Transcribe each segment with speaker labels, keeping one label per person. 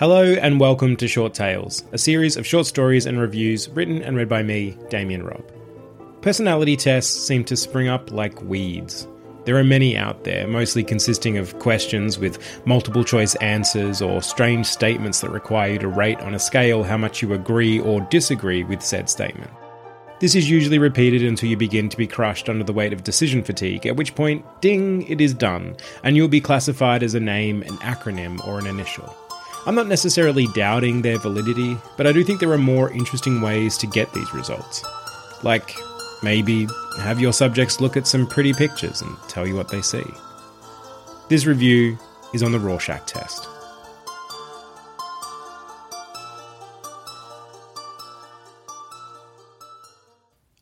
Speaker 1: Hello and welcome to Short Tales, a series of short stories and reviews written and read by me, Damian Robb. Personality tests seem to spring up like weeds. There are many out there, mostly consisting of questions with multiple choice answers or strange statements that require you to rate on a scale how much you agree or disagree with said statement. This is usually repeated until you begin to be crushed under the weight of decision fatigue, at which point, ding, it is done, and you'll be classified as a name, an acronym, or an initial. I'm not necessarily doubting their validity, but I do think there are more interesting ways to get these results. Like, maybe have your subjects look at some pretty pictures and tell you what they see. This review is on the Rorschach test.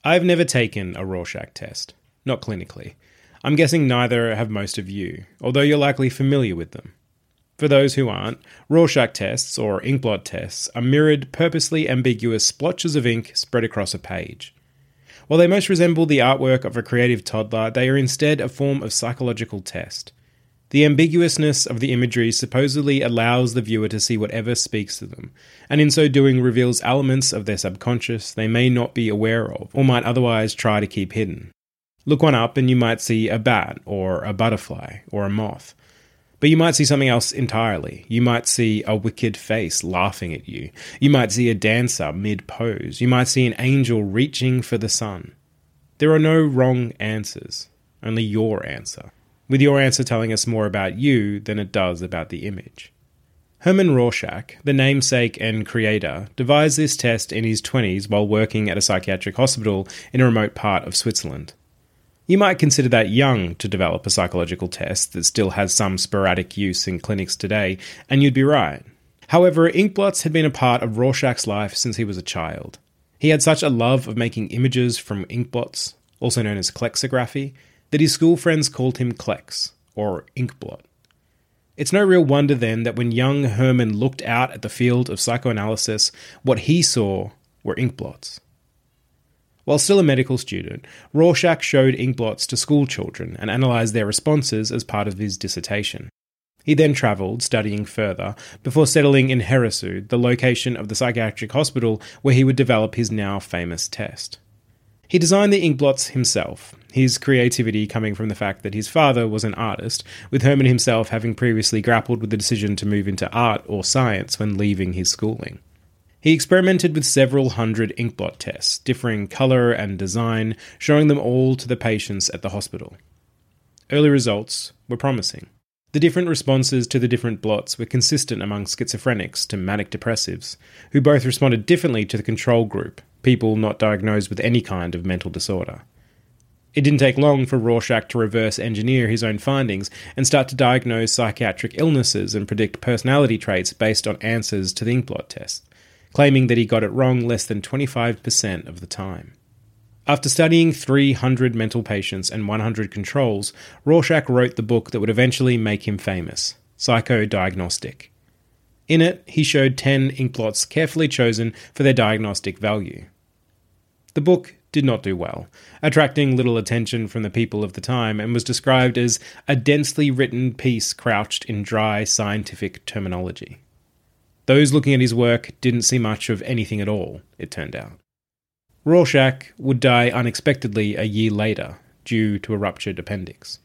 Speaker 1: I've never taken a Rorschach test, not clinically. I'm guessing neither have most of you, although you're likely familiar with them. For those who aren't, Rorschach tests, or inkblot tests, are mirrored, purposely ambiguous splotches of ink spread across a page. While they most resemble the artwork of a creative toddler, they are instead a form of psychological test. The ambiguousness of the imagery supposedly allows the viewer to see whatever speaks to them, and in so doing reveals elements of their subconscious they may not be aware of, or might otherwise try to keep hidden. Look one up and you might see a bat, or a butterfly, or a moth. But you might see something else entirely. You might see a wicked face laughing at you. You might see a dancer mid pose. You might see an angel reaching for the sun. There are no wrong answers, only your answer, with your answer telling us more about you than it does about the image. Hermann Rorschach, the namesake and creator, devised this test in his 20s while working at a psychiatric hospital in a remote part of Switzerland. You might consider that young to develop a psychological test that still has some sporadic use in clinics today, and you'd be right. However, inkblots had been a part of Rorschach's life since he was a child. He had such a love of making images from inkblots, also known as klexography, that his school friends called him Klex, or Inkblot. It's no real wonder then that when young Hermann looked out at the field of psychoanalysis, what he saw were inkblots. While still a medical student, Rorschach showed inkblots to school children and analysed their responses as part of his dissertation. He then travelled, studying further, before settling in Herisau, the location of the psychiatric hospital where he would develop his now famous test. He designed the inkblots himself, his creativity coming from the fact that his father was an artist, with Hermann himself having previously grappled with the decision to move into art or science when leaving his schooling. He experimented with several hundred inkblot tests, differing colour and design, showing them all to the patients at the hospital. Early results were promising. The different responses to the different blots were consistent among schizophrenics to manic depressives, who both responded differently to the control group, people not diagnosed with any kind of mental disorder. It didn't take long for Rorschach to reverse engineer his own findings and start to diagnose psychiatric illnesses and predict personality traits based on answers to the inkblot test claiming that he got it wrong less than 25% of the time. After studying 300 mental patients and 100 controls, Rorschach wrote the book that would eventually make him famous Psychodiagnostic. In it, he showed 10 inkblots carefully chosen for their diagnostic value. The book did not do well, attracting little attention from the people of the time, and was described as a densely written piece crouched in dry scientific terminology. Those looking at his work didn't see much of anything at all, it turned out. Rorschach would die unexpectedly a year later, due to a ruptured appendix.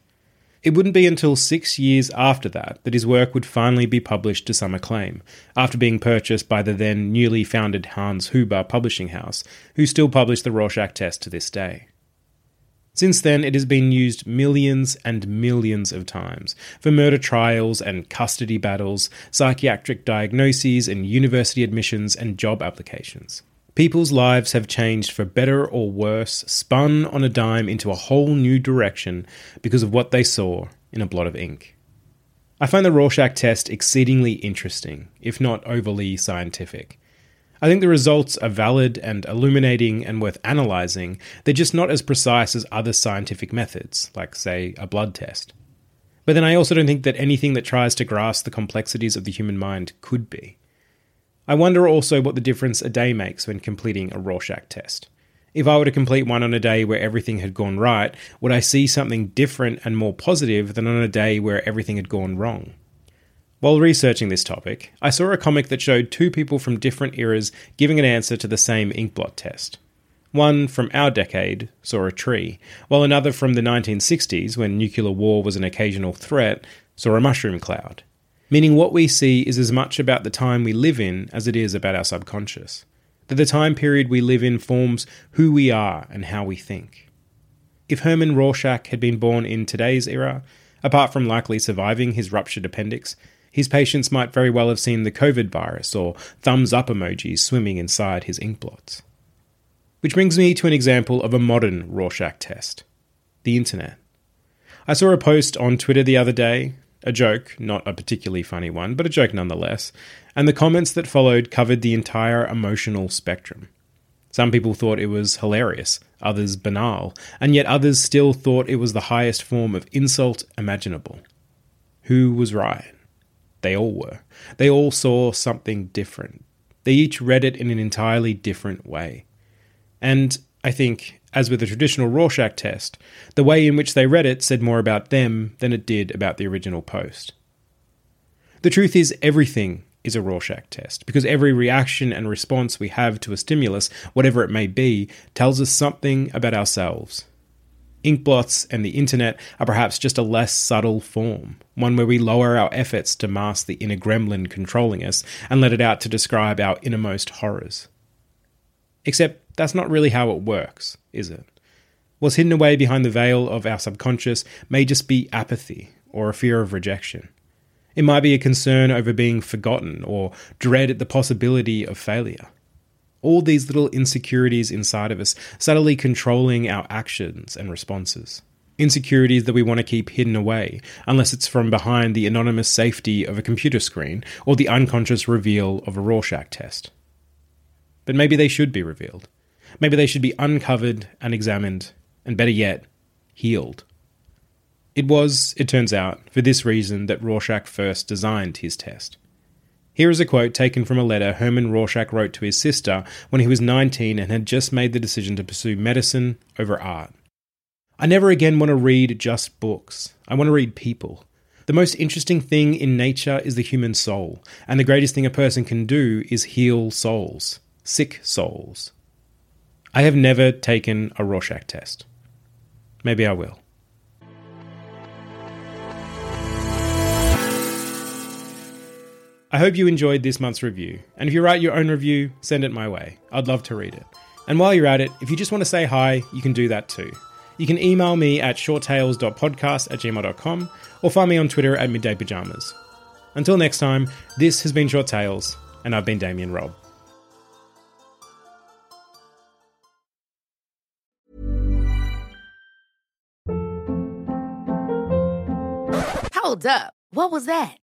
Speaker 1: It wouldn't be until six years after that that his work would finally be published to some acclaim, after being purchased by the then newly founded Hans Huber publishing house, who still publish the Rorschach test to this day. Since then, it has been used millions and millions of times for murder trials and custody battles, psychiatric diagnoses and university admissions and job applications. People's lives have changed for better or worse, spun on a dime into a whole new direction because of what they saw in a blot of ink. I find the Rorschach test exceedingly interesting, if not overly scientific. I think the results are valid and illuminating and worth analysing, they're just not as precise as other scientific methods, like, say, a blood test. But then I also don't think that anything that tries to grasp the complexities of the human mind could be. I wonder also what the difference a day makes when completing a Rorschach test. If I were to complete one on a day where everything had gone right, would I see something different and more positive than on a day where everything had gone wrong? While researching this topic, I saw a comic that showed two people from different eras giving an answer to the same inkblot test. One from our decade saw a tree, while another from the 1960s, when nuclear war was an occasional threat, saw a mushroom cloud meaning what we see is as much about the time we live in as it is about our subconscious. That the time period we live in forms who we are and how we think. If Hermann Rorschach had been born in today's era, apart from likely surviving his ruptured appendix, his patients might very well have seen the COVID virus or thumbs up emojis swimming inside his inkblots. Which brings me to an example of a modern Rorschach test the internet. I saw a post on Twitter the other day a joke, not a particularly funny one, but a joke nonetheless, and the comments that followed covered the entire emotional spectrum. Some people thought it was hilarious, others banal, and yet others still thought it was the highest form of insult imaginable. Who was right? They all were. They all saw something different. They each read it in an entirely different way. And I think, as with the traditional Rorschach test, the way in which they read it said more about them than it did about the original post. The truth is, everything is a Rorschach test, because every reaction and response we have to a stimulus, whatever it may be, tells us something about ourselves. Inkblots and the internet are perhaps just a less subtle form, one where we lower our efforts to mask the inner gremlin controlling us and let it out to describe our innermost horrors. Except that's not really how it works, is it? What's hidden away behind the veil of our subconscious may just be apathy or a fear of rejection. It might be a concern over being forgotten or dread at the possibility of failure. All these little insecurities inside of us subtly controlling our actions and responses. Insecurities that we want to keep hidden away, unless it's from behind the anonymous safety of a computer screen or the unconscious reveal of a Rorschach test. But maybe they should be revealed. Maybe they should be uncovered and examined, and better yet, healed. It was, it turns out, for this reason that Rorschach first designed his test. Here is a quote taken from a letter Hermann Rorschach wrote to his sister when he was 19 and had just made the decision to pursue medicine over art. I never again want to read just books. I want to read people. The most interesting thing in nature is the human soul, and the greatest thing a person can do is heal souls, sick souls. I have never taken a Rorschach test. Maybe I will. I hope you enjoyed this month's review, and if you write your own review, send it my way. I'd love to read it. And while you're at it, if you just want to say hi, you can do that too. You can email me at shorttales.podcast at gmail.com or find me on Twitter at middaypyjamas. Until next time, this has been Short Tales, and I've been Damian Robb.
Speaker 2: Hold up. What was that?